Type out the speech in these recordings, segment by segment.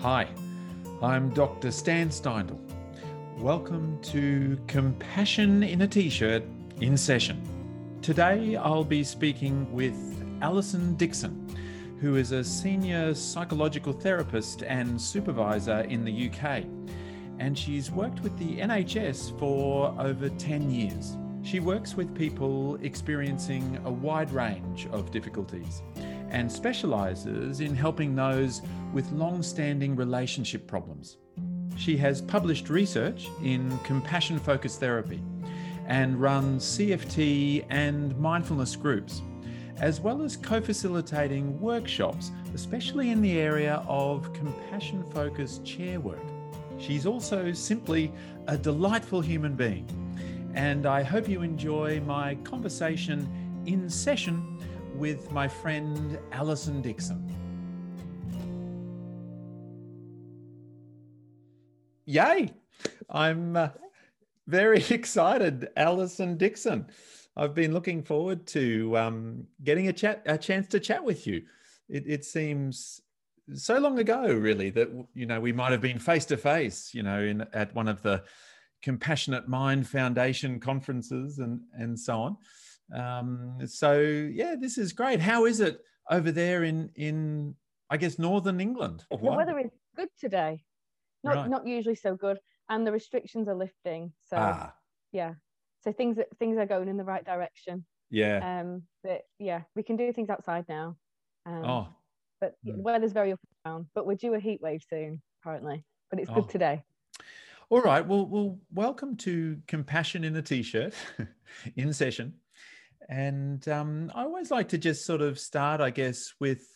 Hi, I'm Dr. Stan Steindl. Welcome to Compassion in a T shirt in session. Today I'll be speaking with Alison Dixon, who is a senior psychological therapist and supervisor in the UK. And she's worked with the NHS for over 10 years. She works with people experiencing a wide range of difficulties and specialises in helping those with long standing relationship problems. She has published research in compassion focused therapy and runs CFT and mindfulness groups, as well as co facilitating workshops, especially in the area of compassion focused chair work. She's also simply a delightful human being and I hope you enjoy my conversation in session with my friend Alison Dixon. Yay! I'm uh, very excited, Alison Dixon. I've been looking forward to um, getting a chat, a chance to chat with you. It, it seems so long ago, really, that you know we might have been face to face, you know, in at one of the Compassionate Mind Foundation conferences and and so on. Um, so yeah, this is great. How is it over there in in I guess northern England? The weather is good today. Not right. not usually so good, and the restrictions are lifting. So ah. yeah, so things things are going in the right direction. Yeah. Um. But yeah, we can do things outside now. Um, oh. But mm. the weather's very up and down. But we're due a heat wave soon, apparently. But it's oh. good today. All right. Well, well, welcome to Compassion in a T-shirt in session. And um, I always like to just sort of start, I guess, with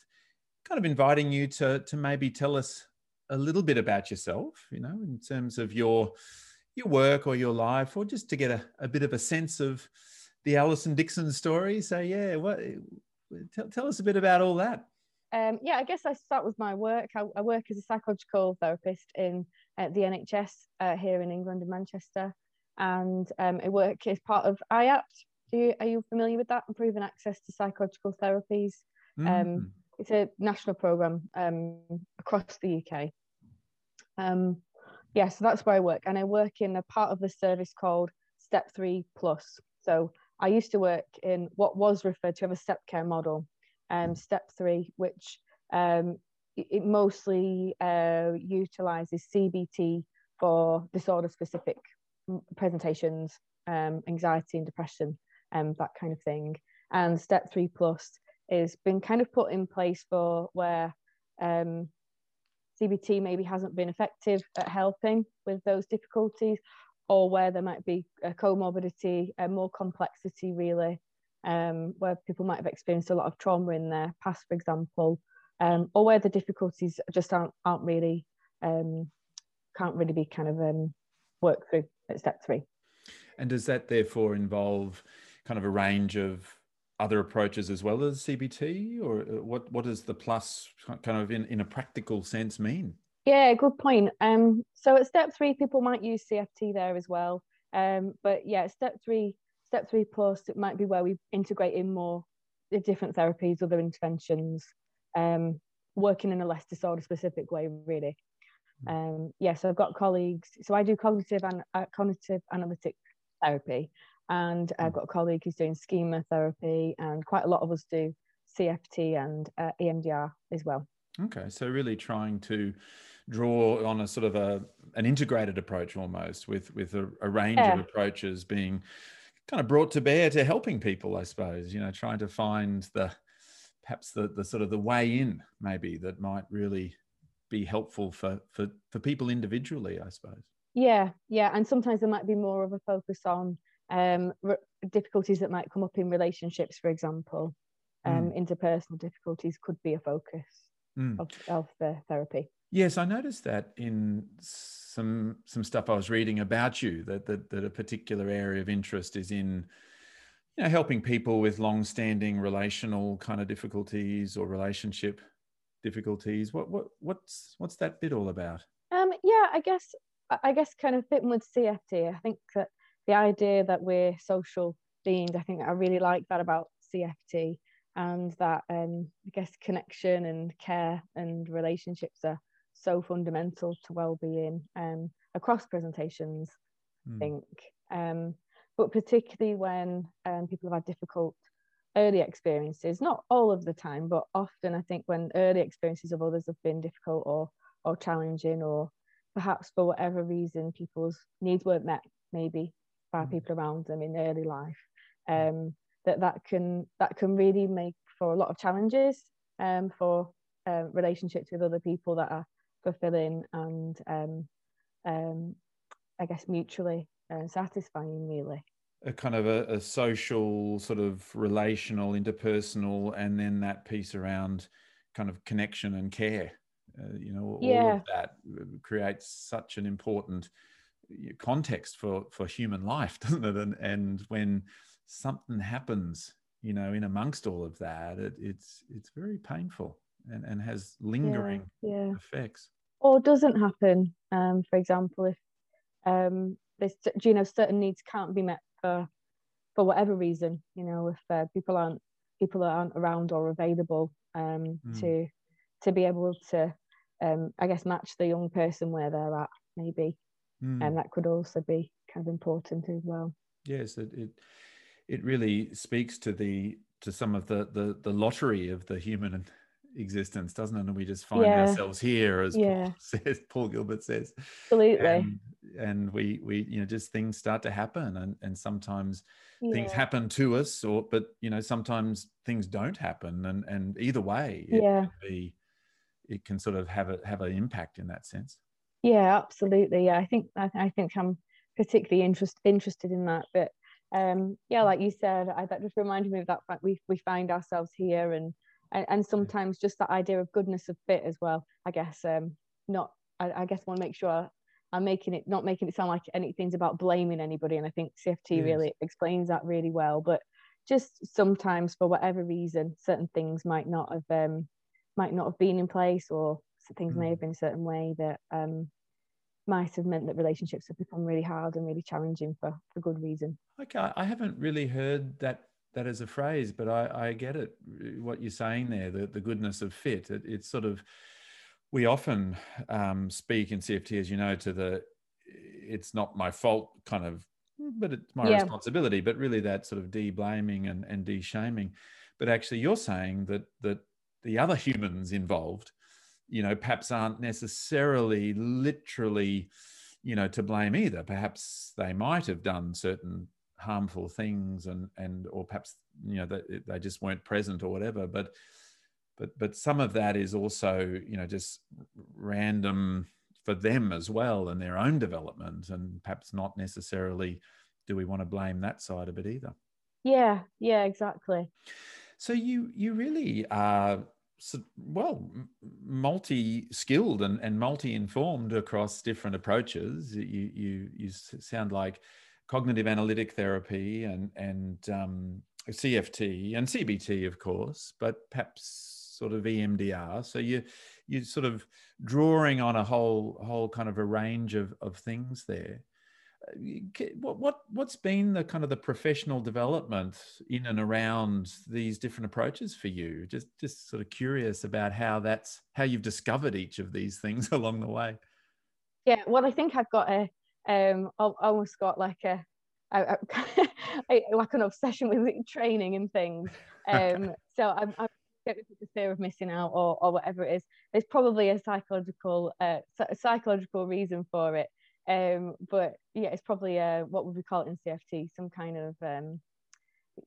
kind of inviting you to to maybe tell us a little bit about yourself, you know, in terms of your your work or your life, or just to get a, a bit of a sense of the Alison Dixon story. So yeah, what tell, tell us a bit about all that. Um, yeah, I guess I start with my work. I, I work as a psychological therapist in at the NHS uh, here in England in Manchester, and um, I work as part of IAPT. You, are you familiar with that? Improving access to psychological therapies. Um, mm. Um, it's a national program um, across the UK. Um, yeah, so that's where I work, and I work in a part of the service called Step Three Plus. So I used to work in what was referred to as a step care model, um, Step Three, which um, it mostly uh, utilizes CBT for disorder specific presentations, um, anxiety and depression, um, that kind of thing. And step three plus is been kind of put in place for where um, CBT maybe hasn't been effective at helping with those difficulties, or where there might be a comorbidity, a more complexity, really, um, where people might have experienced a lot of trauma in their past, for example, um, or where the difficulties just aren't aren't really um, can't really be kind of um, worked through at step three. And does that therefore involve kind of a range of other approaches as well as CBT, or uh, what what does the plus kind of in, in a practical sense mean? Yeah, good point. Um, so at step three, people might use CFT there as well. Um, but yeah, step three, step three plus, it might be where we integrate in more the different therapies, other interventions, um, working in a less disorder specific way, really. Hmm. Um, yes, yeah, so I've got colleagues. So I do cognitive and uh, cognitive analytic therapy, and I've hmm. got a colleague who's doing schema therapy, and quite a lot of us do CFT and uh, EMDR as well. Okay, so really trying to draw on a sort of a an integrated approach almost with with a, a range yeah. of approaches being kind of brought to bear to helping people, I suppose. You know, trying to find the perhaps the, the sort of the way in maybe that might really be helpful for, for, for people individually, I suppose. Yeah, yeah. And sometimes there might be more of a focus on um, difficulties that might come up in relationships, for example. Um, mm. Interpersonal difficulties could be a focus mm. of, of the therapy. Yes, I noticed that in some some stuff I was reading about you that that, that a particular area of interest is in you know, helping people with long-standing relational kind of difficulties or relationship difficulties. What what what's what's that bit all about? Um, yeah, I guess I guess kind of fitting with CFT. I think that the idea that we're social beings, I think I really like that about CFT, and that um, I guess connection and care and relationships are so fundamental to well-being um, across presentations mm. i think um, but particularly when um, people have had difficult early experiences not all of the time but often i think when early experiences of others have been difficult or or challenging or perhaps for whatever reason people's needs weren't met maybe by mm. people around them in early life um, that that can that can really make for a lot of challenges um, for uh, relationships with other people that are fulfilling and um, um, I guess mutually uh, satisfying really a kind of a, a, social sort of relational interpersonal and then that piece around kind of connection and care uh, you know yeah. all of that creates such an important uh, context for for human life doesn't it and, and when something happens you know in amongst all of that it, it's it's very painful and, and has lingering yeah, yeah. effects or doesn't happen um, for example if um, there's you know certain needs can't be met for for whatever reason you know if uh, people aren't people aren't around or available um, mm. to to be able to um, i guess match the young person where they're at maybe mm. and that could also be kind of important as well yes it, it it really speaks to the to some of the the, the lottery of the human existence, doesn't it? And we just find yeah. ourselves here, as yeah. Paul says, Paul Gilbert says. Absolutely. And, and, we we you know just things start to happen, and and sometimes yeah. things happen to us, or but you know sometimes things don't happen, and and either way, it yeah. can be it can sort of have a have an impact in that sense. Yeah, absolutely. Yeah, I think I, I think I'm particularly interest, interested in that, but um, yeah, like you said, I, that just reminded me of that fact we we find ourselves here, and and, and sometimes just that idea of goodness of fit as well. I guess um, not. I, I guess want to make sure I'm making it not making it sound like anything's about blaming anybody, and I think CFT yes. really explains that really well. But just sometimes, for whatever reason, certain things might not have um, might not have been in place, or things mm. may have been a certain way that um, might have meant that relationships have become really hard and really challenging for for good reason. Okay, I haven't really heard that that as a phrase, but I, I get it. What you're saying there, the the goodness of fit. It, it's sort of we often um, speak in CFT, as you know, to the it's not my fault kind of, but it's my yeah. responsibility. But really, that sort of de-blaming and and de-shaming. But actually, you're saying that that the other humans involved you know, perhaps aren't necessarily literally, you know, to blame either. Perhaps they might have done certain harmful things and and or perhaps you know they, they just weren't present or whatever. But but but some of that is also you know just random for them as well and their own development. And perhaps not necessarily do we want to blame that side of it either. Yeah yeah exactly. So you you really are well multi-skilled and, and multi-informed across different approaches. You you you sound like cognitive analytic therapy and and um, CFT and CBT of course but perhaps sort of EMDR so you you're sort of drawing on a whole whole kind of a range of of things there what what what's been the kind of the professional development in and around these different approaches for you? Just just sort of curious about how that's how you've discovered each of these things along the way. Yeah well i think i've got a um i almost got like a, a, a like an obsession with training and things. Um so i'm, I'm the fear of missing out or, or whatever it is. There's probably a psychological uh, a psychological reason for it um, but yeah, it's probably uh, what would we call it in CFT? Some kind of um,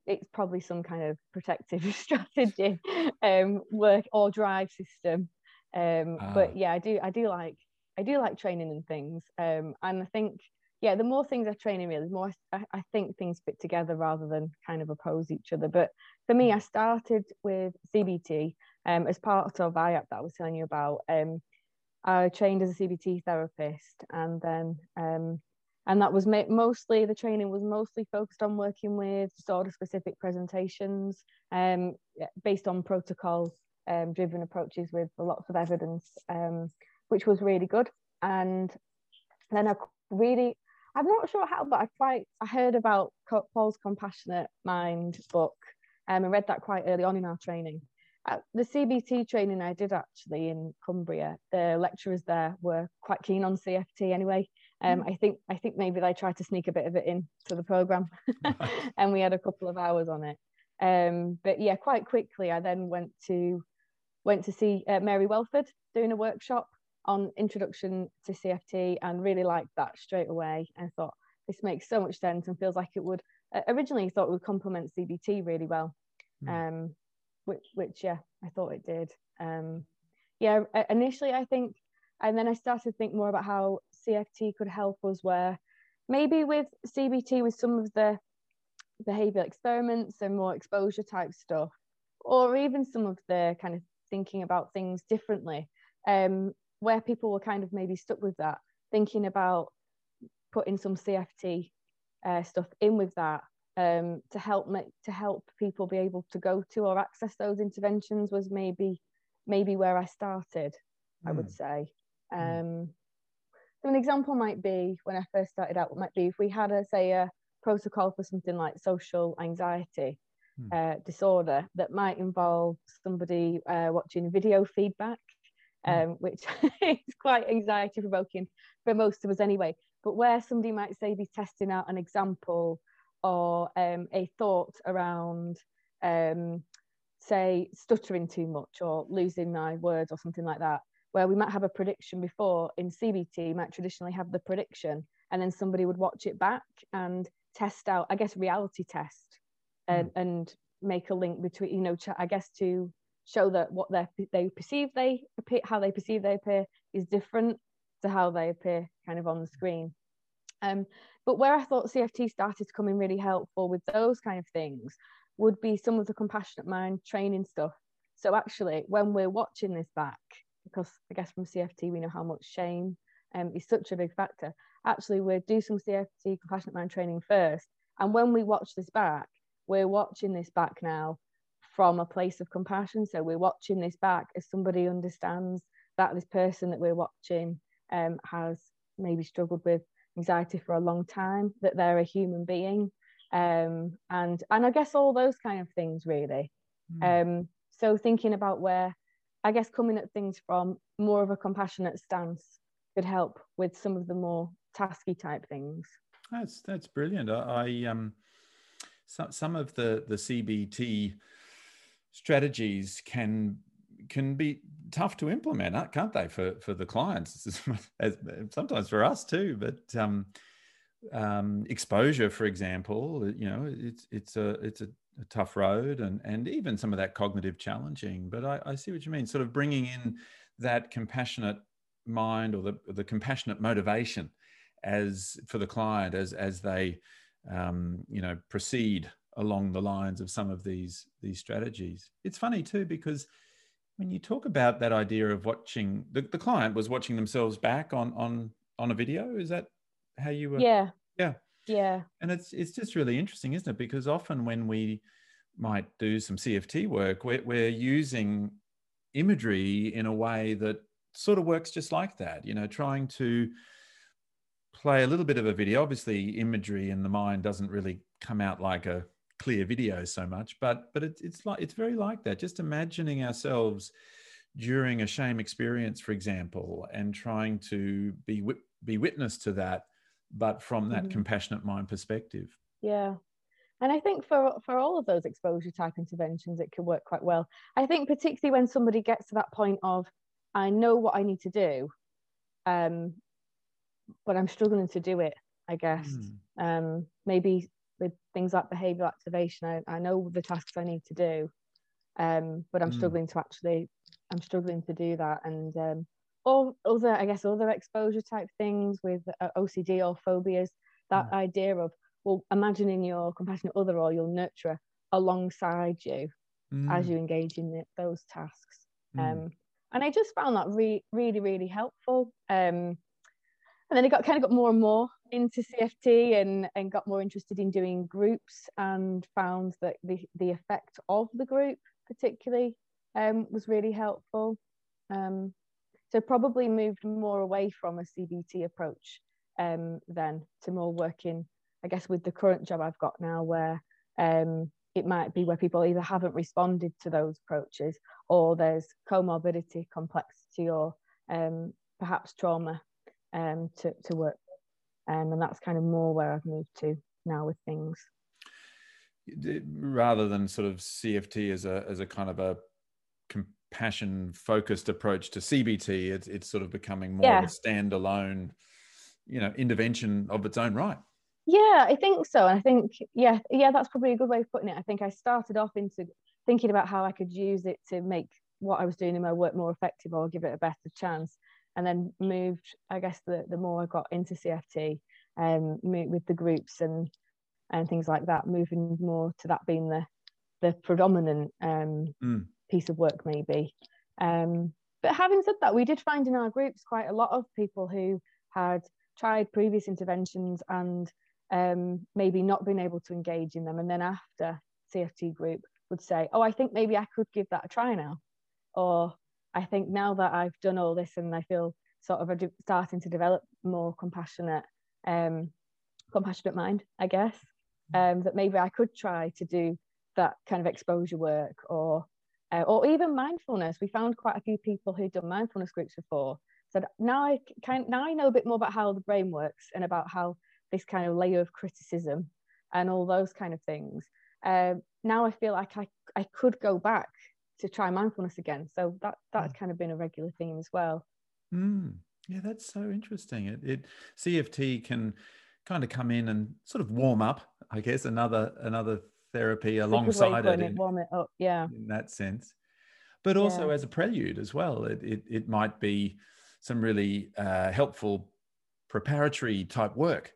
it's probably some kind of protective strategy, um, work or drive system. Um, ah. But yeah, I do I do like I do like training and things. Um, and I think yeah, the more things I train in, really, the more I, I think things fit together rather than kind of oppose each other. But for me, I started with CBT um, as part of IAP that I was telling you about. Um, I trained as a CBT therapist, and then um, and that was mostly the training was mostly focused on working with disorder specific presentations, um, based on protocol um, driven approaches with lots of evidence, um, which was really good. And then I really, I'm not sure how, but I quite I heard about Paul's Compassionate Mind book, um, and read that quite early on in our training the CBT training I did actually in Cumbria, the lecturers there were quite keen on CFT anyway. Um, mm. I think I think maybe they tried to sneak a bit of it in to the program, and we had a couple of hours on it. Um, but yeah, quite quickly I then went to went to see uh, Mary Welford doing a workshop on introduction to CFT and really liked that straight away. And thought this makes so much sense and feels like it would. Uh, originally, thought it would complement CBT really well. Mm. Um, which which yeah i thought it did. Um yeah initially i think and then i started to think more about how cft could help us where maybe with cbt with some of the behavioral experiments and more exposure type stuff or even some of the kind of thinking about things differently um where people were kind of maybe stuck with that thinking about putting some cft uh, stuff in with that um, to help make, to help people be able to go to or access those interventions was maybe maybe where I started. Mm. I would hmm. say. Hmm. Um. So an example might be when I first started out. Might be if we had a say a protocol for something like social anxiety mm. uh, disorder that might involve somebody uh, watching video feedback, hmm. um, which is quite anxiety provoking for most of us anyway. But where somebody might say be testing out an example or um, a thought around, um, say, stuttering too much or losing my words or something like that, where we might have a prediction before in CBT, might traditionally have the prediction, and then somebody would watch it back and test out, I guess, reality test and, mm. and make a link between, you know, I guess to show that what they they perceive they appear, how they perceive they appear is different to how they appear kind of on the screen. Um, but where I thought CFT started to come in really helpful with those kind of things would be some of the compassionate mind training stuff. So actually, when we're watching this back, because I guess from CFT we know how much shame um, is such a big factor. Actually, we do some CFT compassionate mind training first, and when we watch this back, we're watching this back now from a place of compassion. So we're watching this back as somebody understands that this person that we're watching um, has maybe struggled with anxiety for a long time, that they're a human being. Um, and and I guess all those kind of things really. Mm. Um, so thinking about where I guess coming at things from more of a compassionate stance could help with some of the more tasky type things. That's that's brilliant. I, I um some some of the the CBT strategies can can be tough to implement, can't they, for for the clients, as, sometimes for us too. But um, um, exposure, for example, you know, it's it's a it's a, a, tough road, and and even some of that cognitive challenging. But I, I see what you mean, sort of bringing in that compassionate mind or the the compassionate motivation as for the client as as they um, you know proceed along the lines of some of these these strategies. It's funny too because when you talk about that idea of watching the, the client was watching themselves back on on on a video is that how you were? Yeah. Yeah. Yeah. And it's it's just really interesting isn't it? Because often when we might do some cft work we're, we're using imagery in a way that sort of works just like that you know trying to play a little bit of a video. Obviously imagery in the mind doesn't really come out like a clear video so much, but but it, it's like it's very like that. Just imagining ourselves during a shame experience, for example, and trying to be be witness to that, but from that mm-hmm. compassionate mind perspective. Yeah. And I think for for all of those exposure type interventions, it can work quite well. I think particularly when somebody gets to that point of, I know what I need to do, um, but I'm struggling to do it. I guess mm. um, maybe with things like behavioural activation, I, I know the tasks I need to do, um, but I'm mm. struggling to actually, I'm struggling to do that. And um, or other, I guess, other exposure type things with uh, OCD or phobias, that mm. idea of, well, imagining your compassionate other or your nurturer alongside you mm. as you engage in the, those tasks. Mm. Um, and I just found that re- really, really helpful. Um, and then it got kind of got more and more into CFT and, and got more interested in doing groups and found that the, the effect of the group particularly um, was really helpful. Um, so probably moved more away from a CBT approach um, then to more working, I guess, with the current job I've got now where um, it might be where people either haven't responded to those approaches or there's comorbidity, complexity, or um, perhaps trauma um, to, to work. Um, and that's kind of more where I've moved to now with things. Rather than sort of CFT as a, as a kind of a compassion focused approach to CBT, it's, it's sort of becoming more yeah. of a standalone, you know, intervention of its own right. Yeah, I think so. And I think, yeah, yeah, that's probably a good way of putting it. I think I started off into thinking about how I could use it to make what I was doing in my work more effective or give it a better chance. And then moved, I guess, the, the more I got into CFT um, with the groups and and things like that, moving more to that being the the predominant um, mm. piece of work, maybe. Um, but having said that, we did find in our groups quite a lot of people who had tried previous interventions and um, maybe not been able to engage in them. And then after CFT group would say, oh, I think maybe I could give that a try now. Or I think now that I've done all this and I feel sort of starting to develop more compassionate, um, compassionate mind, I guess, um, that maybe I could try to do that kind of exposure work or uh, or even mindfulness. We found quite a few people who'd done mindfulness groups before. So now I kind now I know a bit more about how the brain works and about how this kind of layer of criticism and all those kind of things. Um, now I feel like I, I could go back to try mindfulness again. So that that's kind of been a regular theme as well. Mm. Yeah, that's so interesting. It, it CFT can kind of come in and sort of warm up, I guess, another another therapy alongside it, in, warm it up, yeah, in that sense. But also yeah. as a prelude as well, it, it it might be some really uh, helpful preparatory type work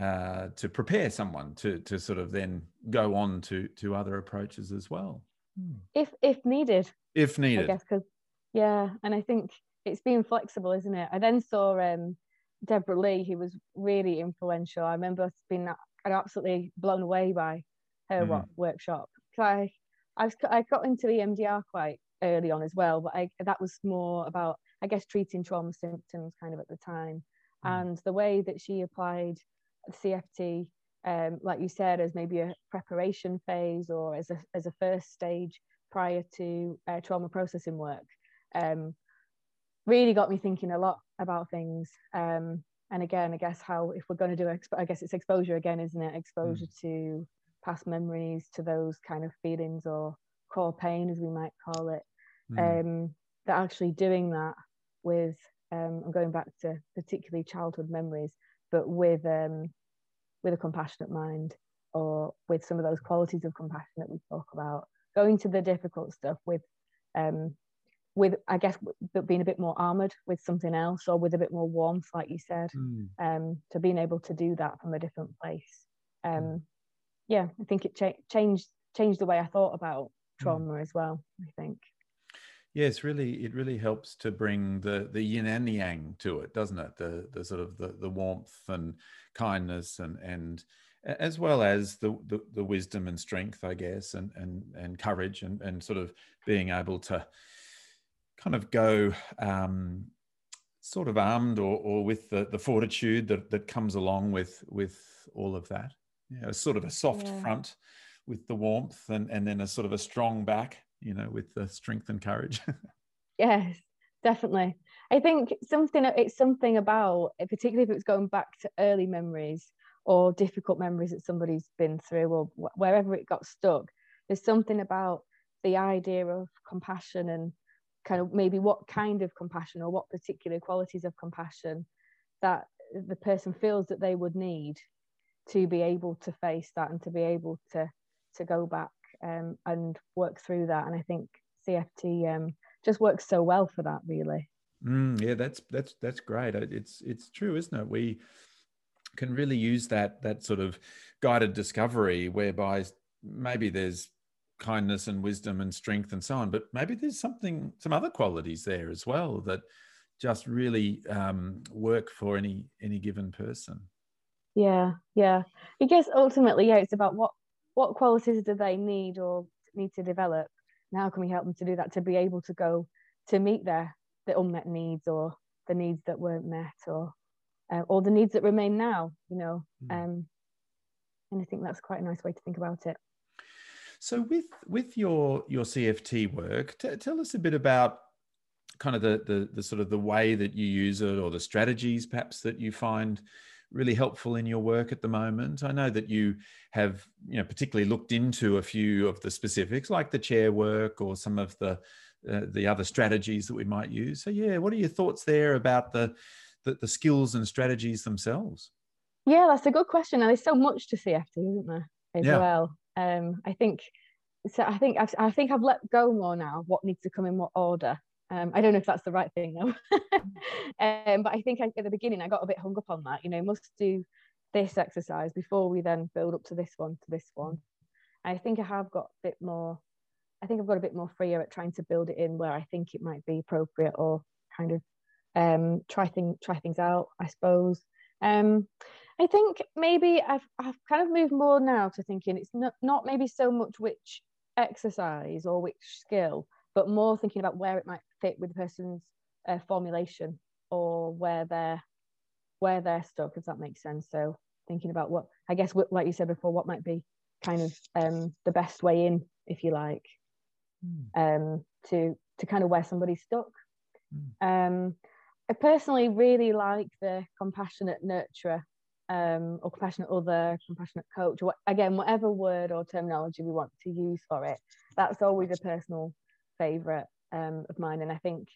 uh, to prepare someone to to sort of then go on to to other approaches as well. Hmm. If if needed. If needed. I guess because yeah, and I think it's being flexible, isn't it? I then saw um, Deborah Lee, who was really influential. I remember being absolutely blown away by her mm. workshop. I I was I got into EMDR quite early on as well, but I, that was more about I guess treating trauma symptoms kind of at the time, mm. and the way that she applied CFT, um, like you said, as maybe a preparation phase or as a, as a first stage prior to uh, trauma processing work, um, really got me thinking a lot about things. Um, and again, I guess how if we're going to do, expo- I guess it's exposure again, isn't it? Exposure mm. to past memories, to those kind of feelings or core pain, as we might call it. Mm. Um, that actually doing that with, um, I'm going back to particularly childhood memories, but with um, with a compassionate mind or with some of those qualities of compassion that we talk about going to the difficult stuff with um, with I guess being a bit more armored with something else or with a bit more warmth, like you said, mm. um, to being able to do that from a different place. Um, mm. Yeah, I think it cha- changed changed the way I thought about hmm. trauma mm. as well. I think. Yeah, it's really it really helps to bring the the yin and the yang to it, doesn't it? The the sort of the, the warmth and kindness and and as well as the, the, the wisdom and strength, I guess, and and and courage and and sort of being able to kind of go um, sort of armed or or with the the fortitude that that comes along with with all of that. Know, sort of a soft yeah. front with the warmth and and then a sort of a strong back you know, with the strength and courage. yes, definitely. I think something it's something about, particularly if it's going back to early memories or difficult memories that somebody's been through or wherever it got stuck. There's something about the idea of compassion and kind of maybe what kind of compassion or what particular qualities of compassion that the person feels that they would need to be able to face that and to be able to to go back um, and work through that. And I think CFT um, just works so well for that, really. Mm, yeah, that's that's that's great. It's it's true, isn't it? We can really use that that sort of guided discovery, whereby maybe there's kindness and wisdom and strength and so on, but maybe there's something some other qualities there as well that just really um, work for any any given person. Yeah, yeah. I guess ultimately, yeah, it's about what what qualities do they need or need to develop? And how can we help them to do that to be able to go to meet their the unmet needs or the needs that weren't met or uh, or the needs that remain now you know? Mm. um and i think that's quite a nice way to think about it. So with with your your CFT work, t- tell us a bit about kind of the, the the sort of the way that you use it or the strategies perhaps that you find really helpful in your work at the moment? I know that you have, you know, particularly looked into a few of the specifics, like the chair work or some of the uh, the other strategies that we might use. So, yeah, what are your thoughts there about the the, the skills and strategies themselves? Yeah, that's a good question. And there's so much to CFT, isn't there, as yeah. well? Um, I think so. I think I've, I think I've let go more now. What needs to come in what order? Um, I don't know if that's the right thing though. um, but I think I, at the beginning I got a bit hung up on that. You know, must do this exercise before we then build up to this one, to this one. I think I have got a bit more. I think I've got a bit more freer at trying to build it in where I think it might be appropriate or kind of um, try thing try things out. I suppose. Um, I think maybe I've I've kind of moved more now to thinking it's not not maybe so much which exercise or which skill, but more thinking about where it might fit with the person's uh, formulation or where they're where they're stuck if that makes sense so thinking about what i guess like you said before what might be kind of um, the best way in if you like mm. um, to to kind of where somebody's stuck mm. um, i personally really like the compassionate nurturer um, or compassionate other compassionate coach or again whatever word or terminology we want to use for it that's always a personal favorite um, of mine, and I think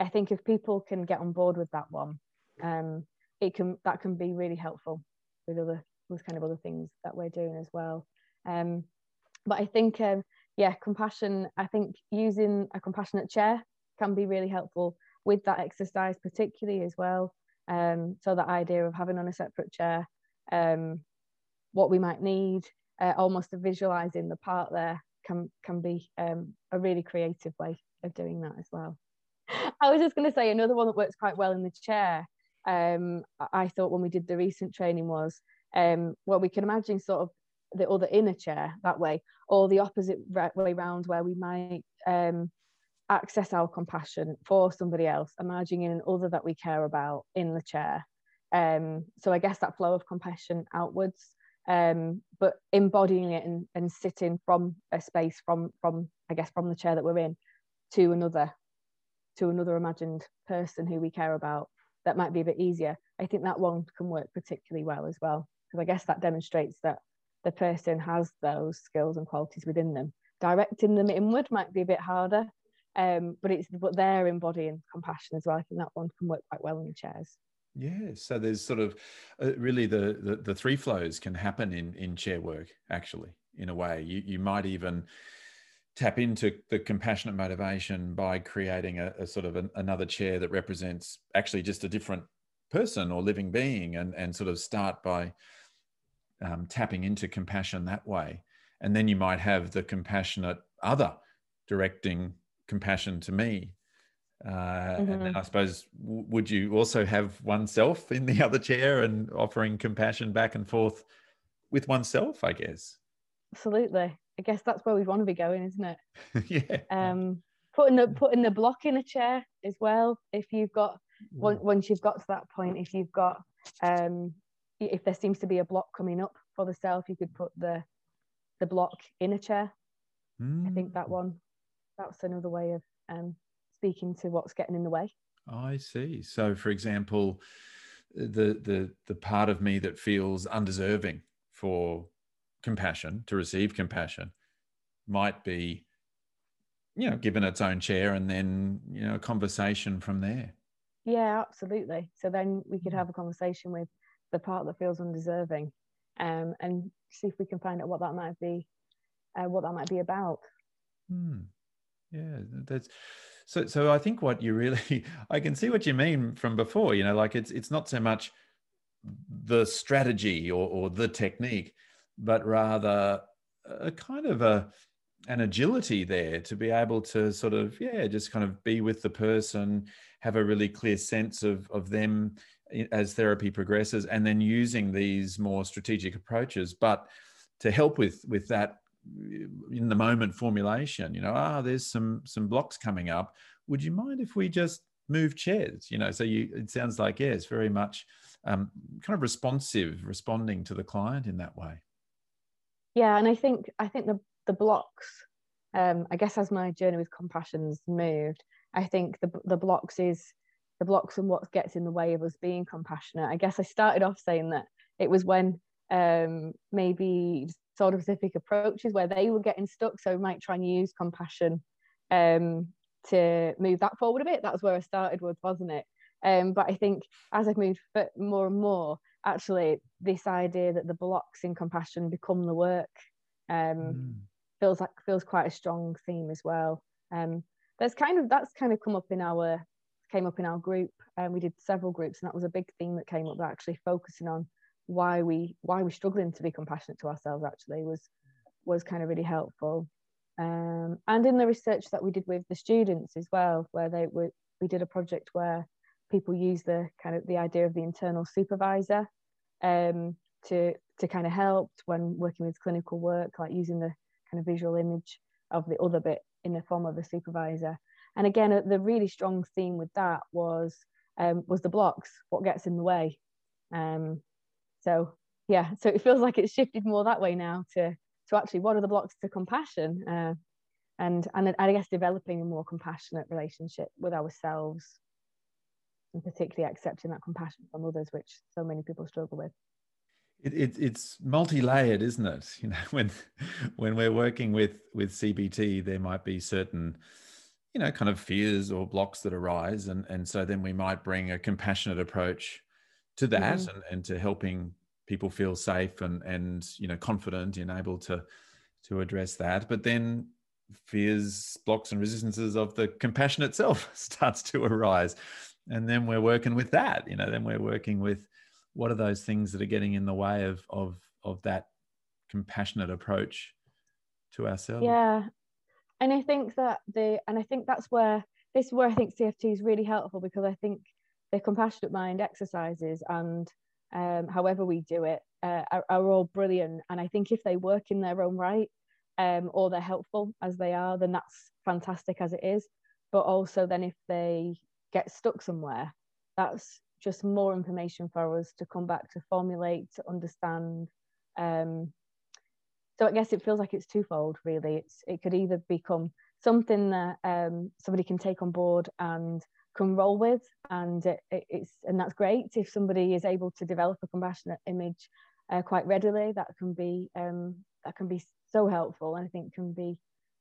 I think if people can get on board with that one, um, it can that can be really helpful with other with kind of other things that we're doing as well. Um, but I think um, yeah, compassion. I think using a compassionate chair can be really helpful with that exercise, particularly as well. Um, so that idea of having on a separate chair, um, what we might need, uh, almost visualizing the part there can can be um, a really creative way of doing that as well. I was just going to say another one that works quite well in the chair. Um, I thought when we did the recent training was um, well, we can imagine sort of the other inner chair that way, or the opposite way round where we might um, access our compassion for somebody else, imagining an other that we care about in the chair. Um, so I guess that flow of compassion outwards, um, but embodying it and, and sitting from a space from from I guess from the chair that we're in to another to another imagined person who we care about that might be a bit easier. I think that one can work particularly well as well because i guess that demonstrates that the person has those skills and qualities within them. Directing them inward might be a bit harder um, but it's but they're embodying compassion as well. I think that one can work quite well in the chairs yeah so there's sort of uh, really the, the the three flows can happen in in chair work actually in a way you you might even tap into the compassionate motivation by creating a, a sort of an, another chair that represents actually just a different person or living being and, and sort of start by um, tapping into compassion that way. And then you might have the compassionate other directing compassion to me. Uh, mm-hmm. And then mm-hmm. I suppose, w- would you also have oneself in the other chair and offering compassion back and forth with oneself, I guess? Absolutely. I guess that's where we want to be going, isn't it? yeah. Um, putting the putting the block in a chair as well. If you've got once, once you've got to that point, if you've got um, if there seems to be a block coming up for the self, you could put the the block in a chair. Mm. I think that mm. one that's another way of um, speaking to what's getting in the way. I see. So, for example, the the the part of me that feels undeserving for compassion, to receive compassion, might be, you know, given its own chair and then, you know, a conversation from there. Yeah, absolutely. So then we could hmm. have a conversation with the part that feels undeserving um, and see if we can find out what that might be, uh, what that might be about. Hmm. Yeah, that's so. So I think what you really, I can see what you mean from before. You know, like it's it's not so much the strategy or, or the technique, but rather a kind of a an agility there to be able to sort of yeah just kind of be with the person have a really clear sense of of them as therapy progresses and then using these more strategic approaches but to help with with that in the moment formulation you know ah there's some some blocks coming up. Would you mind if we just move chairs? You know so you it sounds like yeah it's very much um, kind of responsive responding to the client in that way. Yeah and i think i think the the blocks um, I guess as my journey with compassion's moved, I think the the blocks is the blocks and what gets in the way of us being compassionate. I guess I started off saying that it was when um, maybe sort of specific approaches where they were getting stuck, so we might try and use compassion um, to move that forward a bit. That's where I started with, wasn't it? Um, but I think as I've moved more and more, actually, this idea that the blocks in compassion become the work. Um, mm feels like feels quite a strong theme as well. Um, there's kind of that's kind of come up in our came up in our group, and um, we did several groups, and that was a big theme that came up. That actually focusing on why we why we're struggling to be compassionate to ourselves actually was was kind of really helpful. Um, and in the research that we did with the students as well, where they were we did a project where people use the kind of the idea of the internal supervisor um, to to kind of help when working with clinical work, like using the kind of visual image of the other bit in the form of a supervisor. And again, uh, the really strong theme with that was um, was the blocks, what gets in the way. Um, so yeah, so it feels like it's shifted more that way now to to actually what are the blocks to compassion, uh, and and I guess developing a more compassionate relationship with ourselves, and particularly accepting that compassion from others, which so many people struggle with. It, it, it's multi-layered, isn't it? You know, when when we're working with with CBT, there might be certain, you know, kind of fears or blocks that arise, and and so then we might bring a compassionate approach to that, mm-hmm. and, and to helping people feel safe and and you know confident and able to to address that. But then fears, blocks, and resistances of the compassion itself starts to arise, and then we're working with that. You know, then we're working with what are those things that are getting in the way of of of that compassionate approach to ourselves yeah and i think that the and i think that's where this is where i think cft is really helpful because i think the compassionate mind exercises and um, however we do it uh, are, are, all brilliant and i think if they work in their own right um, or they're helpful as they are then that's fantastic as it is but also then if they get stuck somewhere that's just more information for us to come back to formulate, to understand. Um, so I guess it feels like it's twofold, really. It's it could either become something that um, somebody can take on board and can roll with, and it, it, it's and that's great if somebody is able to develop a compassionate image uh, quite readily. That can be um, that can be so helpful, and I think can be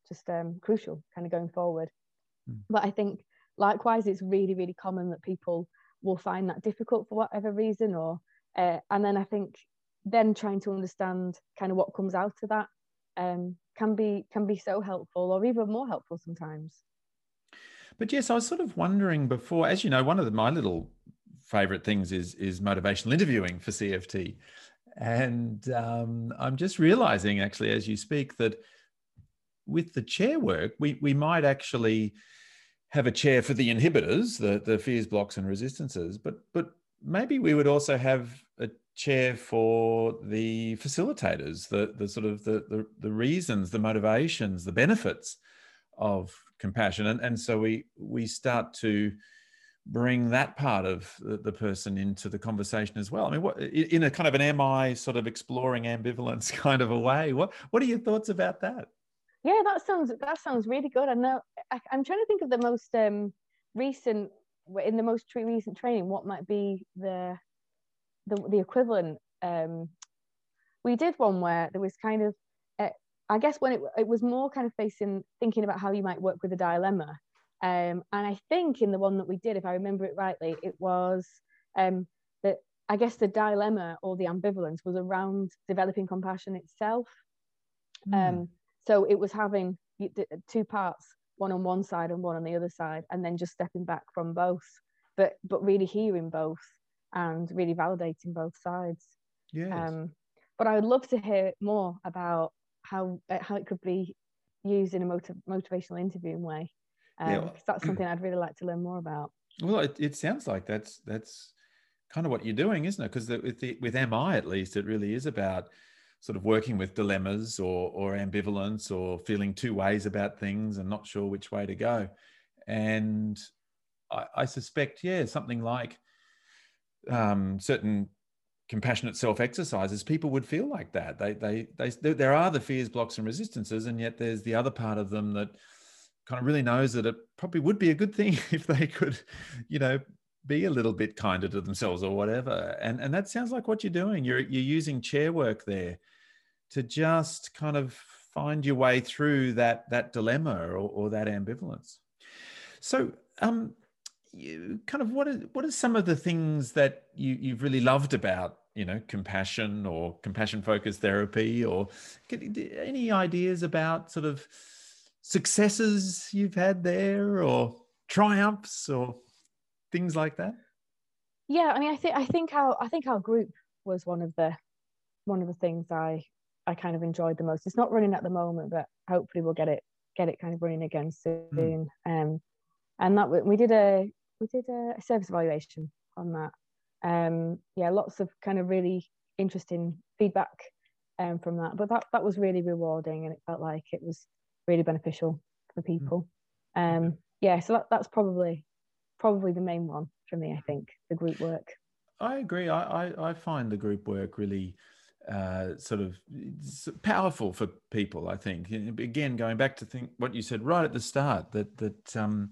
just um, crucial, kind of going forward. Mm. But I think likewise, it's really really common that people will find that difficult for whatever reason or uh, and then i think then trying to understand kind of what comes out of that um, can be can be so helpful or even more helpful sometimes but yes i was sort of wondering before as you know one of the, my little favorite things is is motivational interviewing for cft and um, i'm just realizing actually as you speak that with the chair work we we might actually have a chair for the inhibitors, the, the fears, blocks, and resistances, but but maybe we would also have a chair for the facilitators, the the sort of the the, the reasons, the motivations, the benefits of compassion, and and so we we start to bring that part of the, person into the conversation as well. I mean, what in a kind of an MI sort of exploring ambivalence kind of a way? What what are your thoughts about that? Yeah, that sounds that sounds really good. I know I, am trying to think of the most um, recent in the most recent training. What might be the the, the equivalent? Um, we did one where there was kind of, I guess when it it was more kind of facing thinking about how you might work with a dilemma. Um, and I think in the one that we did, if I remember it rightly, it was um, that I guess the dilemma or the ambivalence was around developing compassion itself. Mm. Um, so it was having two parts, one on one side and one on the other side, and then just stepping back from both, but but really hearing both and really validating both sides. Yes. Um, but I would love to hear more about how uh, how it could be used in a motiv- motivational interviewing way. Um, yeah, well, that's something I'd really like to learn more about. Well, it, it sounds like that's that's kind of what you're doing, isn't it? Because with the, with MI at least, it really is about sort of working with dilemmas or, or ambivalence or feeling two ways about things and not sure which way to go. And I, I suspect, yeah, something like um, certain compassionate self exercises, people would feel like that. They, they, they, there are the fears, blocks, and resistances, and yet there's the other part of them that kind of really knows that it probably would be a good thing if they could, you know, be a little bit kinder to themselves or whatever. And and that sounds like what you're doing. You're you're using chair work there to just kind of find your way through that that dilemma or, or that ambivalence. So um you kind of what are what are some of the things that you you've really loved about you know compassion or compassion focused therapy or any ideas about sort of successes you've had there or triumphs or things like that yeah i mean i think i think our i think our group was one of the one of the things i i kind of enjoyed the most it's not running at the moment but hopefully we'll get it get it kind of running again hmm. soon mm. um and that we did a we did a service evaluation on that um yeah lots of kind of really interesting feedback um, from that but that that was really rewarding and it felt like it was really beneficial for hmm. people um yeah so that, that's probably probably the main one for me, I think, the group work. I agree. I, I, I find the group work really uh, sort of powerful for people. I think. Again, going back to think what you said right at the start that that um,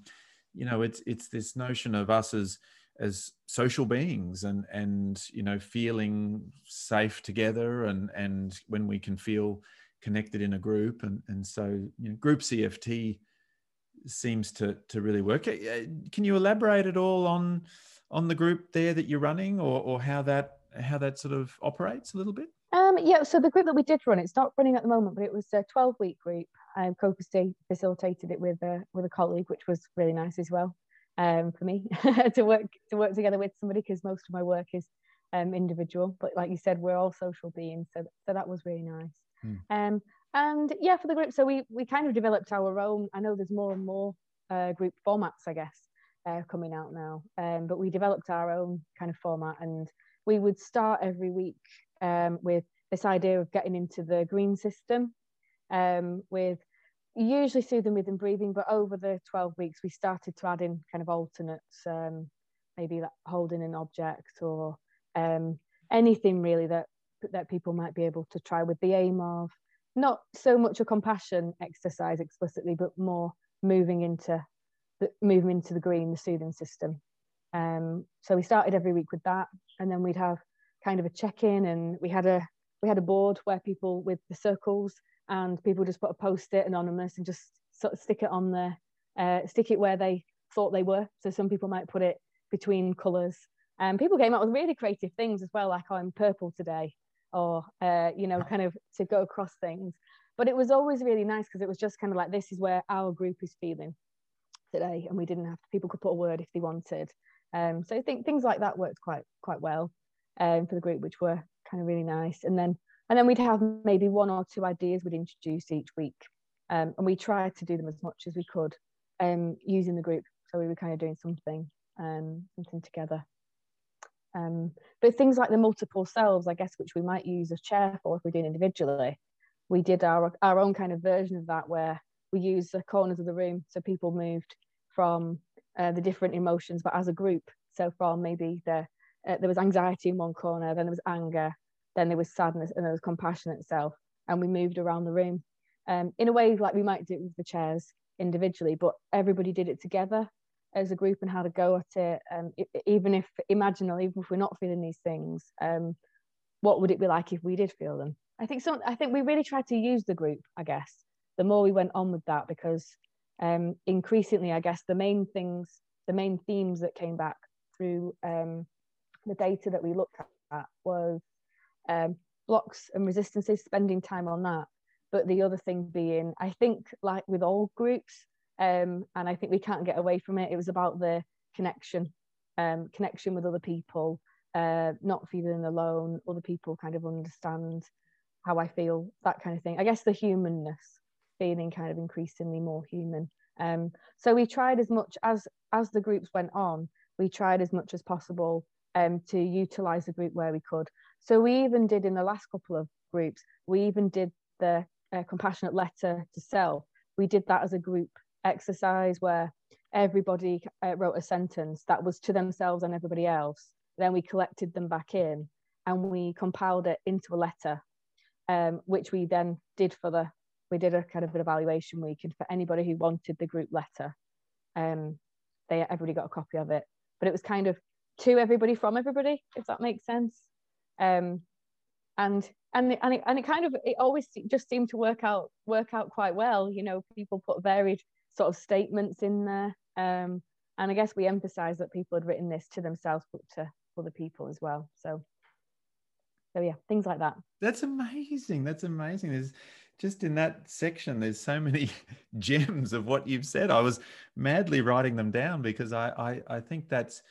you know it's it's this notion of us as as social beings and and you know feeling safe together and and when we can feel connected in a group and and so you know group CFT seems to to really work. Uh, can you elaborate at all on on the group there that you're running, or or how that how that sort of operates a little bit? Um, yeah, so the group that we did run, it's not running at the moment, but it was a 12 week group. Um, co-facilitated it with a with a colleague, which was really nice as well um, for me to work to work together with somebody because most of my work is um, individual. But like you said, we're all social beings, so so that was really nice. Hmm. Um, and yeah for the group so we we kind of developed our own i know there's more and more uh, group formats i guess uh, coming out now um, but we developed our own kind of format and we would start every week um, with this idea of getting into the green system um, with usually soothing rhythm breathing but over the 12 weeks we started to add in kind of alternates um, maybe like holding an object or um, anything really that that people might be able to try with the aim of not so much a compassion exercise explicitly, but more moving into the moving into the green, the soothing system. Um, so we started every week with that, and then we'd have kind of a check-in, and we had a we had a board where people with the circles and people just put a post-it anonymous and just sort of stick it on there, uh, stick it where they thought they were. So some people might put it between colours. And um, people came up with really creative things as well, like oh, I'm purple today, or uh, you know kind of to go across things but it was always really nice because it was just kind of like this is where our group is feeling today and we didn't have to, people could put a word if they wanted um, so i think things like that worked quite quite well um, for the group which were kind of really nice and then and then we'd have maybe one or two ideas we'd introduce each week um, and we tried to do them as much as we could um, using the group. So we were kind of doing something um, something together. Um, but things like the multiple selves, I guess, which we might use a chair for if we're doing individually, we did our, our own kind of version of that where we used the corners of the room. So people moved from uh, the different emotions, but as a group. So from maybe the, uh, there was anxiety in one corner, then there was anger, then there was sadness, and there was compassion itself. And we moved around the room um, in a way like we might do it with the chairs individually, but everybody did it together as a group and had a go at it. Um, even if imagine, even if we're not feeling these things, um, what would it be like if we did feel them? I think so. I think we really tried to use the group. I guess the more we went on with that, because um, increasingly, I guess the main things, the main themes that came back through um, the data that we looked at was um, blocks and resistances, spending time on that. But the other thing being, I think, like with all groups, um, and I think we can't get away from it. It was about the connection, um, connection with other people, uh, not feeling alone. Other people kind of understand how I feel, that kind of thing. I guess the humanness, feeling kind of increasingly more human. Um, so we tried as much as as the groups went on. We tried as much as possible um, to utilize the group where we could. So we even did in the last couple of groups. We even did the uh, compassionate letter to self. We did that as a group exercise where everybody uh, wrote a sentence that was to themselves and everybody else. Then we collected them back in and we compiled it into a letter, um, which we then did for the we did a kind of an evaluation week, and for anybody who wanted the group letter, um, they everybody got a copy of it. But it was kind of to everybody from everybody, if that makes sense. Um, and and and it, and it kind of it always just seemed to work out work out quite well. You know, people put varied sort of statements in there. Um, and I guess we emphasised that people had written this to themselves, but to other people as well. So, so yeah, things like that. That's amazing. That's amazing. There's just in that section, there's so many gems of what you've said. I was madly writing them down because I I, I think that's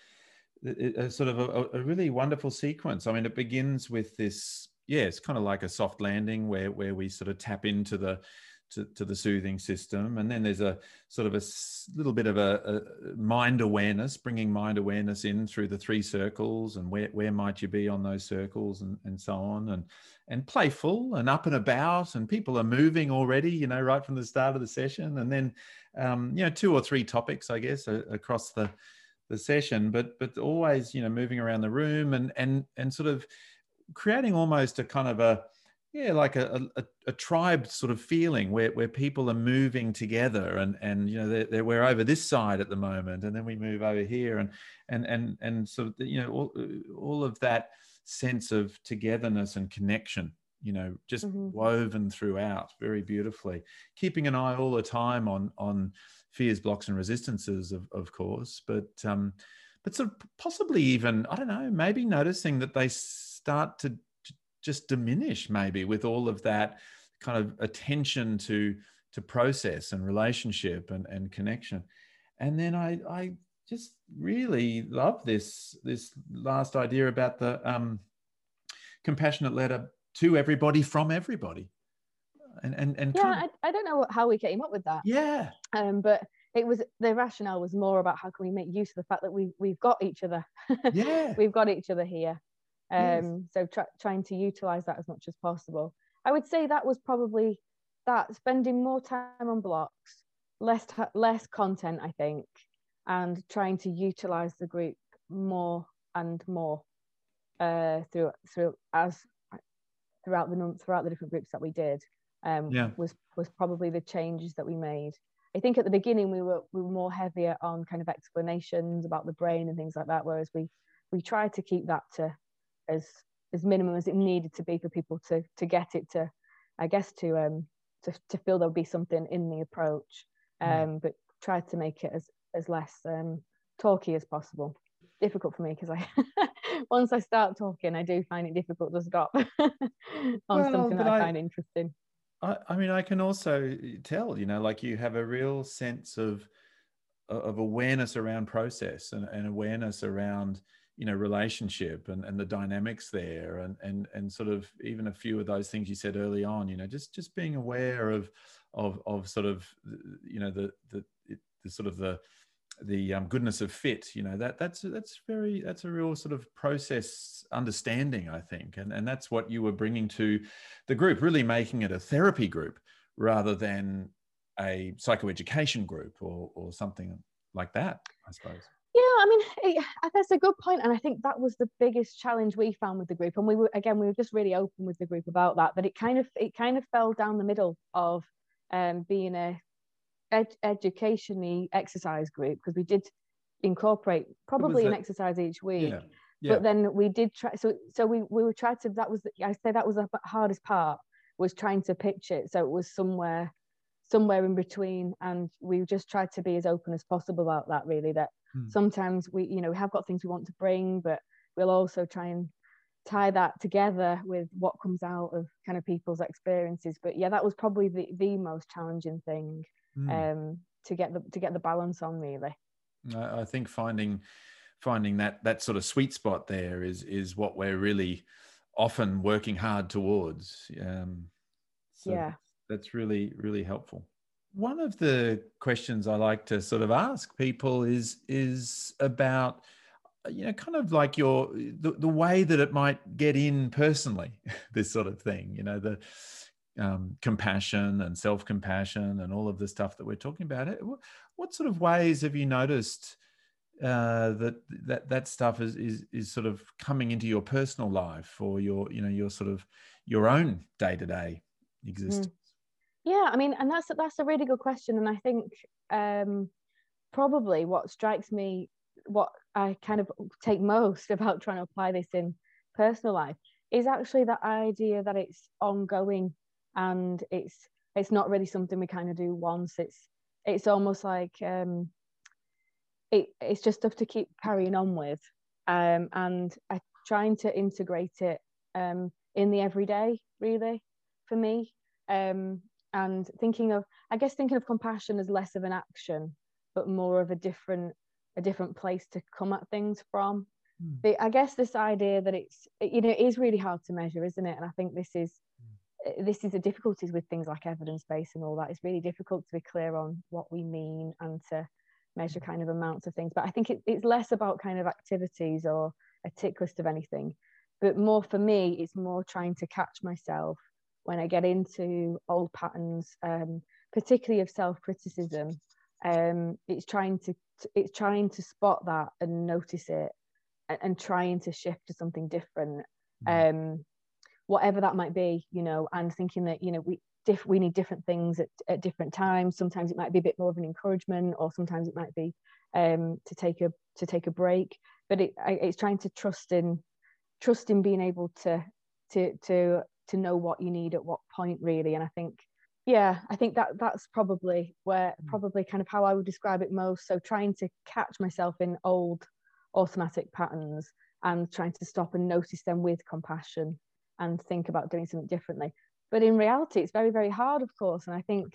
a, sort of a, a really wonderful sequence. I mean, it begins with this. Yeah, it's kind of like a soft landing where where we sort of tap into the to, to the soothing system. And then there's a sort of a little bit of a, a, mind awareness, bringing mind awareness in through the three circles and where, where might you be on those circles and, and so on. And, and playful and up and about and people are moving already, you know, right from the start of the session. And then, um, you know, two or three topics, I guess, across the, the session, but, but always, you know, moving around the room and, and, and sort of creating almost a kind of a, yeah like a, a, a, tribe sort of feeling where, where people are moving together and and you know they're, they're, we're over this side at the moment and then we move over here and and and and sort of you know all, all of that sense of togetherness and connection you know just mm-hmm. woven throughout very beautifully keeping an eye all the time on on fears blocks and resistances of, of course but um but sort of possibly even i don't know maybe noticing that they start to just diminish maybe with all of that kind of attention to to process and relationship and, and connection. And then i i just really love this this last idea about the um, compassionate letter to everybody from everybody and and, and yeah of, I, I don't know how we came up with that. Yeah. Um but it was the rationale was more about how can we make use of the fact that we we've got each other. Yeah. We've got each other here. Um, yes. so try, trying to utilize that as much as possible. I would say that was probably that spending more time on blocks less less content i think and trying to utilize the group more and more uh, through through as throughout the throughout the different groups that we did um, yeah. was was probably the changes that we made. I think at the beginning we were we were more heavier on kind of explanations about the brain and things like that, whereas we we tried to keep that to as as minimum as it needed to be for people to to get it to I guess to um to, to feel there'll be something in the approach um mm. but try to make it as as less um talky as possible difficult for me because I once I start talking I do find it difficult to stop on well, something that I, I find interesting I, I mean I can also eh, tell you know like you have a real sense of of awareness around process and, and awareness around you know relationship and, and the dynamics there and and and sort of even a few of those things you said early on you know just just being aware of of of sort of eh, you know the the, the sort of the the um, goodness of fit you know that that's that's very that's a real sort of process understanding i think and and that's what you were bringing to the group really making it a therapy group rather than a psychoeducation group or or something like that i suppose yeah, I mean, it, that's a good point, and I think that was the biggest challenge we found with the group. And we were again, we were just really open with the group about that. But it kind of it kind of fell down the middle of um, being a ed- educationally exercise group because we did incorporate probably an exercise each week. Yeah. Yeah. But then we did try. So so we we were trying to. That was I say that was the hardest part was trying to pitch it so it was somewhere somewhere in between and we just tried to be as open as possible about that really that mm. sometimes we you know we have got things we want to bring but we'll also try and tie that together with what comes out of kind of people's experiences but yeah that was probably the, the most challenging thing mm. um to get the to get the balance on really. I think finding finding that that sort of sweet spot there is is what we're really often working hard towards. Um so yeah. that's really really helpful. One of the questions i like to sort of ask people is is about you know kind of like your the, the way that it might get in personally this sort of thing you know the um, compassion and self-compassion and all of the stuff that we're talking about what, what sort of ways have you noticed uh, that that that stuff is is is sort of coming into your personal life or your you know your sort of your own day to day existence? Mm. Yeah, I mean, and that's that's a really good question, and I think um, probably what strikes me, what I kind of take most about trying to apply this in personal life is actually that idea that it's ongoing and it's it's not really something we kind of do once. It's it's almost like um, it, it's just stuff to keep carrying on with, um, and I trying to integrate it um, in the everyday, really, for me. Um, and thinking of, I guess, thinking of compassion as less of an action, but more of a different a different place to come at things from. Mm. I guess this idea that it's you know it is really hard to measure, isn't it? And I think this is. This is the difficulties with things like evidence base and all that. It's really difficult to be clear on what we mean and to measure kind of amounts of things. But I think it, it's less about kind of activities or a tick list of anything, but more for me, it's more trying to catch myself when I get into old patterns, um, particularly of self criticism. Um, it's trying to it's trying to spot that and notice it and, and trying to shift to something different mm. um, whatever that might be you know and thinking that you know we diff- we need different things at, at different times. Sometimes it might be a bit more of an encouragement or sometimes it might be um, to take a to take a break. But it, it's trying to trust in trust in being able to to to to know what you need at what point really. And i think yeah i think that that's probably where mm. probably kind of how i would describe it most. So trying to catch myself in old automatic patterns and trying to stop and notice them with compassion and think about doing something differently. But in reality it's very very hard of course. And i think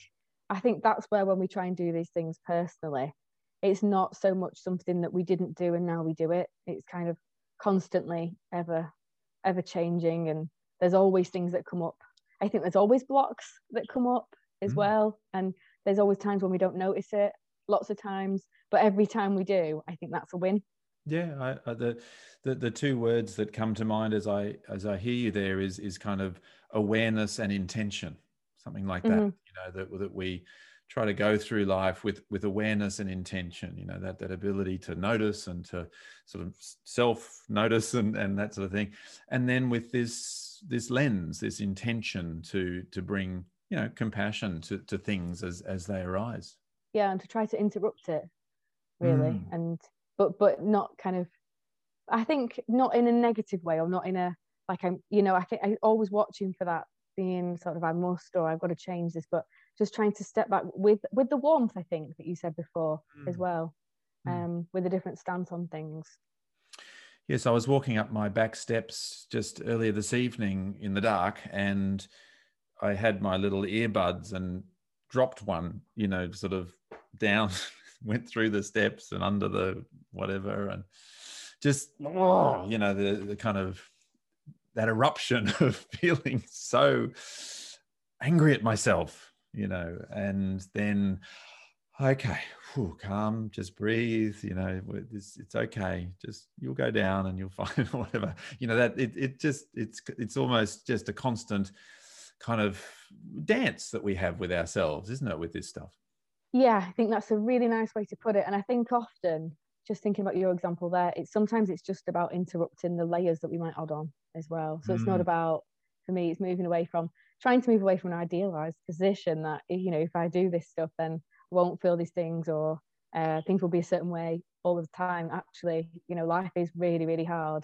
i think that's where when we try and do these things personally it's not so much something that we didn't do and now we do it. It's kind of constantly ever ever changing. And there's always things that come up. I think there's always blocks that come up as mm. well. And there's always times when we don't notice it lots of times. But every time we do i think that's a win yeah, I, the, the the two words that come to mind as I as I hear you there is is kind of awareness and intention, something like that. Mm-hmm. You know that that we try to go through life with with awareness and intention. You know that that ability to notice and to sort of self notice and and that sort of thing, and then with this this lens, this intention to to bring you know compassion to to things as as they arise. Yeah, and to try to interrupt it really mm. and but but not kind of I think not in a negative way or not in a like I'm you know I think I always watching for that being sort of I must or I've got to change this but just trying to step back with with the warmth I think that you said before mm. as well mm. um with a different stance on things yes I was walking up my back steps just earlier this evening in the dark and I had my little earbuds and dropped one you know sort of down went through the steps and under the whatever and just oh, you know the, the kind of that eruption of feeling so angry at myself you know and then okay whew, calm just breathe you know it's, it's okay just you'll go down and you'll find whatever you know that it, it just it's it's almost just a constant kind of dance that we have with ourselves isn't it with this stuff yeah i think that's a really nice way to put it and i think often just thinking about your example there it's sometimes it's just about interrupting the layers that we might add on as well so mm. it's not mm. about for me it's moving away from trying to move away from an idealized position that you know if i do this stuff then I won't feel these things or uh, things will be a certain way all the time actually you know life is really really hard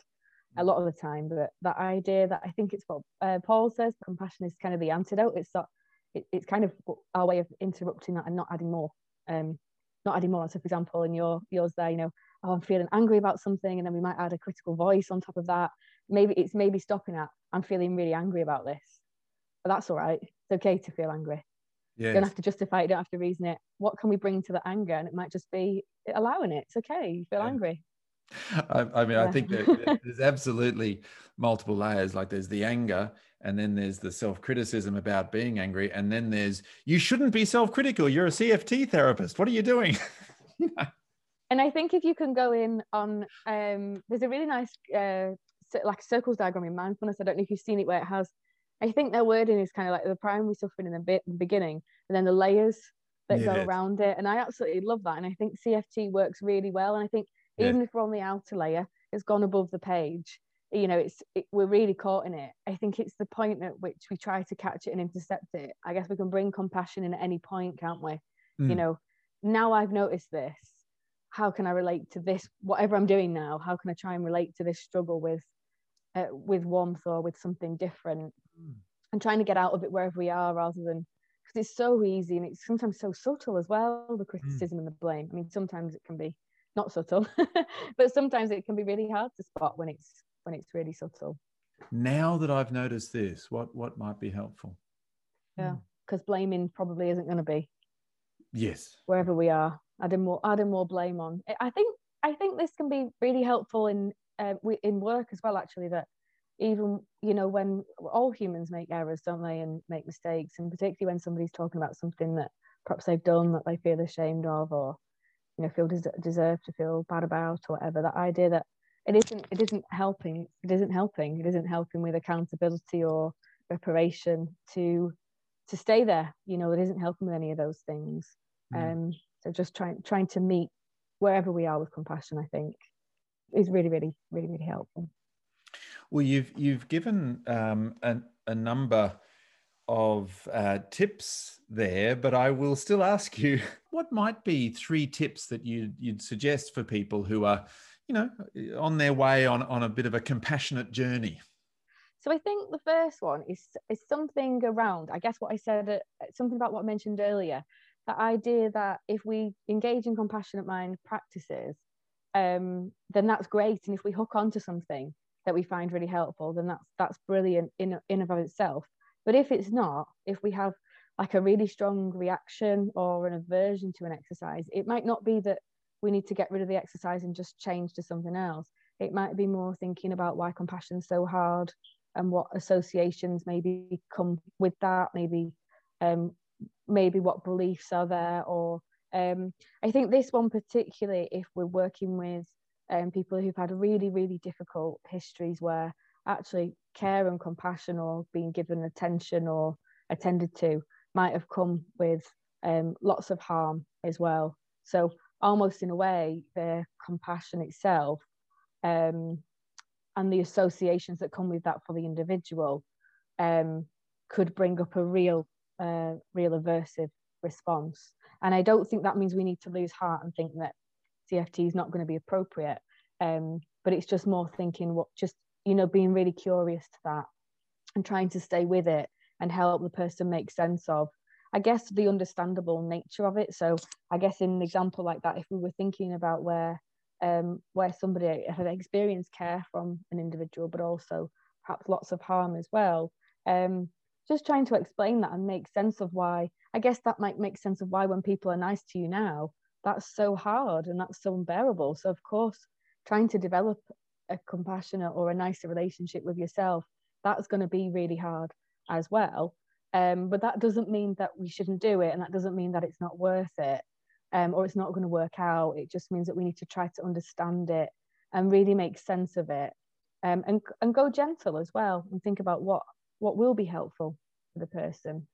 a lot of the time but that idea that i think it's what uh, paul says compassion is kind of the antidote it's not it, it's kind of our way of interrupting that and not adding more. Um, not adding more. So, for example, in your yours there, you know, oh, I'm feeling angry about something, and then we might add a critical voice on top of that. Maybe it's maybe stopping at I'm feeling really angry about this, but that's all right. It's okay to feel angry. Yes. You don't have to justify it. You don't have to reason it. What can we bring to the anger? And it might just be allowing it. It's okay. You feel yeah. angry. I, I mean, yeah. I think that there's absolutely multiple layers. Like there's the anger, and then there's the self-criticism about being angry, and then there's you shouldn't be self-critical. You're a CFT therapist. What are you doing? And I think if you can go in on, um, there's a really nice uh, like circles diagram in mindfulness. I don't know if you've seen it where it has. I think their wording is kind of like the primary suffering in the bit the beginning, and then the layers that go around it. And I absolutely love that. And I think CFT works really well. And I think even if we're on the outer layer, it's gone above the page. You know, it's it, we're really caught in it. I think it's the point at which we try to catch it and intercept it. I guess we can bring compassion in at any point, can't we? Mm. You know, now I've noticed this. How can I relate to this? Whatever I'm doing now, how can I try and relate to this struggle with, uh, with warmth or with something different, mm. and trying to get out of it wherever we are, rather than because it's so easy and it's sometimes so subtle as well. The hmm. criticism mm. and the blame. I mean, sometimes it can be not subtle, but sometimes it can be really hard to spot when it's when it's really subtle. Now that I've noticed this, what what might be helpful? Yeah, because hmm. blaming probably isn't going to be. Yes. Wherever we are, adding more adding more blame on. I think I think this can be really helpful in uh, in work as well. Actually, that even you know when all humans make errors, don't they, and make mistakes, and particularly when somebody's talking about something that perhaps they've done that they feel ashamed of, or you know feel des- deserve to feel bad about or whatever that idea that it isn't it isn't helping it isn't helping it isn't helping with accountability or reparation to to stay there you know it isn't helping with any of those things mm. um so just trying trying to meet wherever we are with compassion i think is really really really really helpful well you've you've given um a, a number of uh, tips there, but I will still ask you what might be three tips that you'd, you'd suggest for people who are, you know, on their way on, on a bit of a compassionate journey? So I think the first one is is something around, I guess what I said, uh, something about what I mentioned earlier, the idea that if we engage in compassionate mind practices, um, then that's great. And if we hook onto something that we find really helpful, then that's that's brilliant in in of itself. But if it's not, if we have like a really strong reaction or an aversion to an exercise, it might not be that we need to get rid of the exercise and just change to something else. It might be more thinking about why compassion is so hard and what associations maybe come with that, maybe um, maybe what beliefs are there or um, I think this one particularly if we're working with um, people who've had really, really difficult histories where actually care and compassion or being given attention or attended to might have come with um, lots of harm as well. So almost in a way, the compassion itself um, and the associations that come with that for the individual um, could bring up a real, uh, real aversive response. And I don't think that means we need to lose heart and think that CFT is not going to be appropriate. Um, but it's just more thinking what just you know being really curious to that and trying to stay with it and help the person make sense of i guess the understandable nature of it. So i guess in an example like that if we were thinking about where um, where somebody had experienced care from an individual but also perhaps lots of harm as well um, just trying to explain that and make sense of why i guess that might make sense of why when people are nice to you now that's so hard and that's so unbearable. So of course trying to develop a compassionate or a nicer relationship with yourself, that's going to be really hard as well. Um, but that doesn't mean that we shouldn't do it, and that doesn't mean that it's not worth it, um, or it's not going to work out. It just means that we need to try to understand it and really make sense of it, um, and and go gentle as well, and think about what what will be helpful for the person.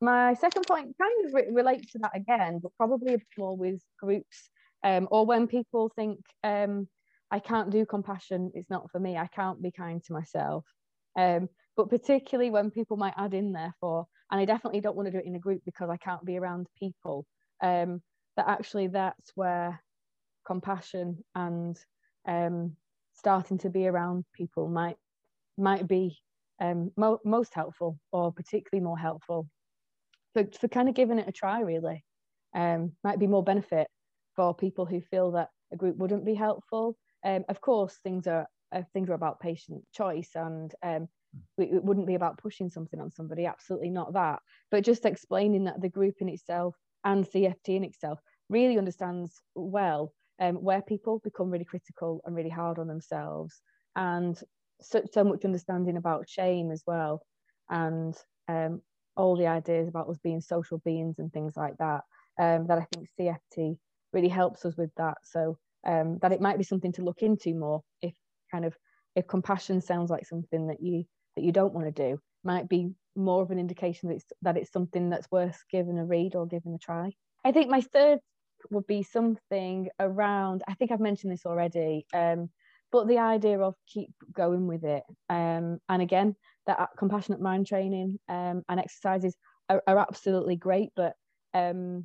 My second point kind of re- relates to that again, but probably more with groups um, or when people think um, I can't do compassion. It's not for me. I can't be kind to myself. Um, but particularly when people might add in there for, and I definitely don't want to do it in a group because I can't be around people. Um, that actually that's where compassion and um, starting to be around people might might be um, mo- most helpful or particularly more helpful for, for kind of giving it a try really um, might be more benefit for people who feel that a group wouldn't be helpful um, of course, things are uh, things are about patient choice, and um, it wouldn't be about pushing something on somebody. Absolutely not that. But just explaining that the group in itself and CFT in itself really understands well um, where people become really critical and really hard on themselves, and so, so much understanding about shame as well, and um, all the ideas about us being social beings and things like that. Um, that I think CFT really helps us with that. So um, that it might be something to look into more if kind of if compassion sounds like something that you that you don't want to do might be more of an indication that it's that it's something that's worth giving a read or giving a try i think my third would be something around, I think I've mentioned this already, um, but the idea of keep going with it. Um, and again, that compassionate mind training um, and exercises are, are absolutely great, but um,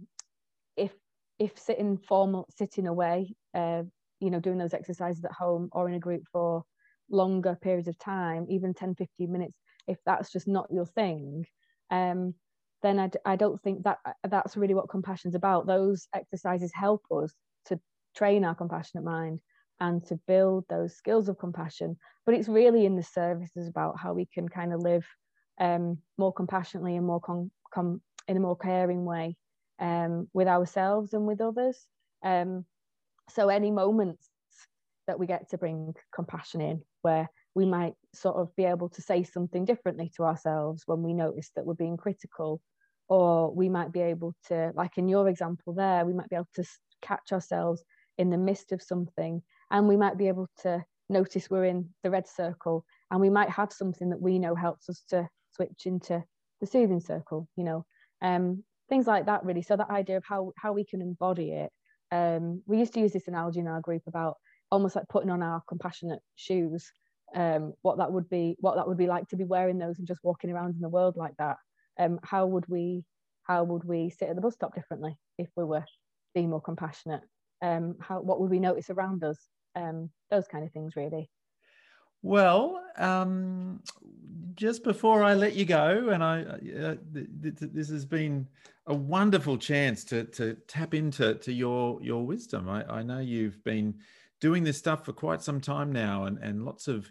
if sitting formal sitting away, uh, you know, doing those exercises at home or in a group for longer periods of time, even 10, 15 minutes, if that's just not your thing, um, then I d- I don't think that uh, that's really what compassion's about. Those exercises help us to train our compassionate mind and to build those skills of compassion. But it's really in the services about how we can kind of live um, more compassionately and more com- com- in a more caring way um, with ourselves and with others. Um, so any moments that we get to bring compassion in, where we might sort of be able to say something differently to ourselves when we notice that we're being critical, or we might be able to, like in your example there, we might be able to catch ourselves in the midst of something, and we might be able to notice we're in the red circle, and we might have something that we know helps us to switch into the soothing circle, you know. Um, things like that really. So that idea of how how we can embody it um, we used to use this analogy in our group about almost like putting on our compassionate shoes um, what that would be what that would be like to be wearing those and just walking around in the world like that. Um, how would we how would we sit at the bus stop differently if we were being more compassionate? Um, how what would we notice around us? Um, those kind of things really well, um, just before I let you go, and I, uh, th- th- this has been a wonderful chance to to tap into to your your wisdom. I, I know you've been doing this stuff for quite some time now, and and lots of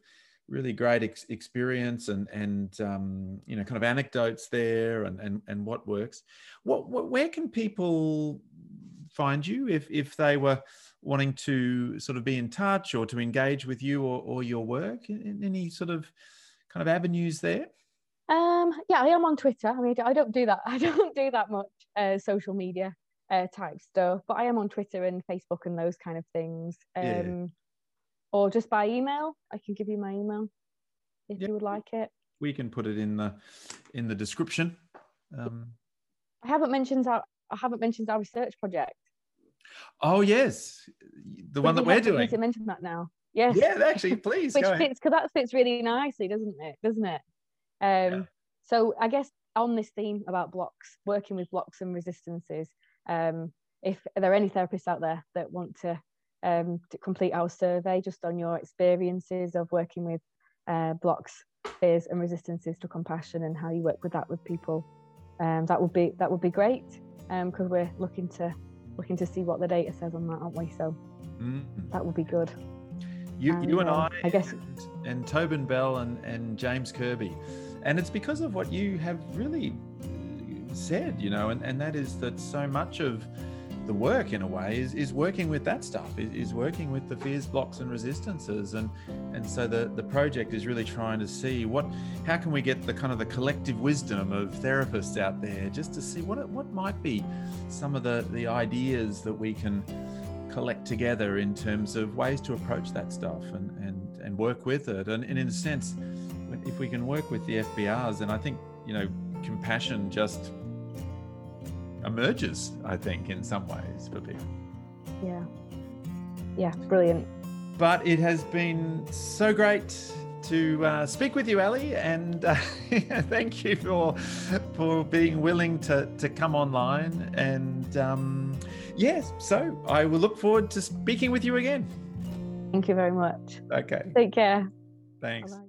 really great ex- experience and and um, you know kind of anecdotes there and and and what works. What, what where can people find you if if they were wanting to sort of be in touch or to engage with you or, or your work? In any sort of kind of avenues there? Um, yeah, I am on Twitter. I mean, I don't do that. I don't do that much uh, social media uh, type stuff, but I am on Twitter and Facebook and those kind of things. Um, yeah. Or just by email. I can give you my email if you would like it. We can put it in the in the description. Um, I haven't mentioned our I haven't mentioned our research project. Oh yes, the one that we're doing. To mention that now. Yes. Yeah, actually, please. Which fits because that fits really nicely, doesn't it? Doesn't it? Um, yeah. So I guess on this theme about blocks, working with blocks and resistances, um, if there are any therapists out there that want to, um, to complete our survey just on your experiences of working with uh, blocks, fears, and resistances to compassion and how you work with that with people, um, that would be that would be great because um, we're looking to looking to see what the data says on that, aren't we? So mm. that would be good. You, and, you and um, I, I guess, and, and Tobyn Bell and, and James Kirby. And it's because of what you have really said, you know, and, and that is that so much of the work in a way is, is working with that stuff is, is working with the fears blocks and resistances. And and so the the project is really trying to see what how can we get the kind of the collective wisdom of therapists out there just to see what what might be some of the the ideas that we can collect together in terms of ways to approach that stuff and and and work with it. And, and in a sense if we can work with the FBRs then I think you know compassion just emerges, I think, in some ways for people. Yeah. Yeah, brilliant. But it has been so great to uh, speak with you, Ali, and uh, thank you for for being willing to to come online. And um, yes, so I will look forward to speaking with you again. Thank you very much. Okay. Take care. Thanks. Bye-bye.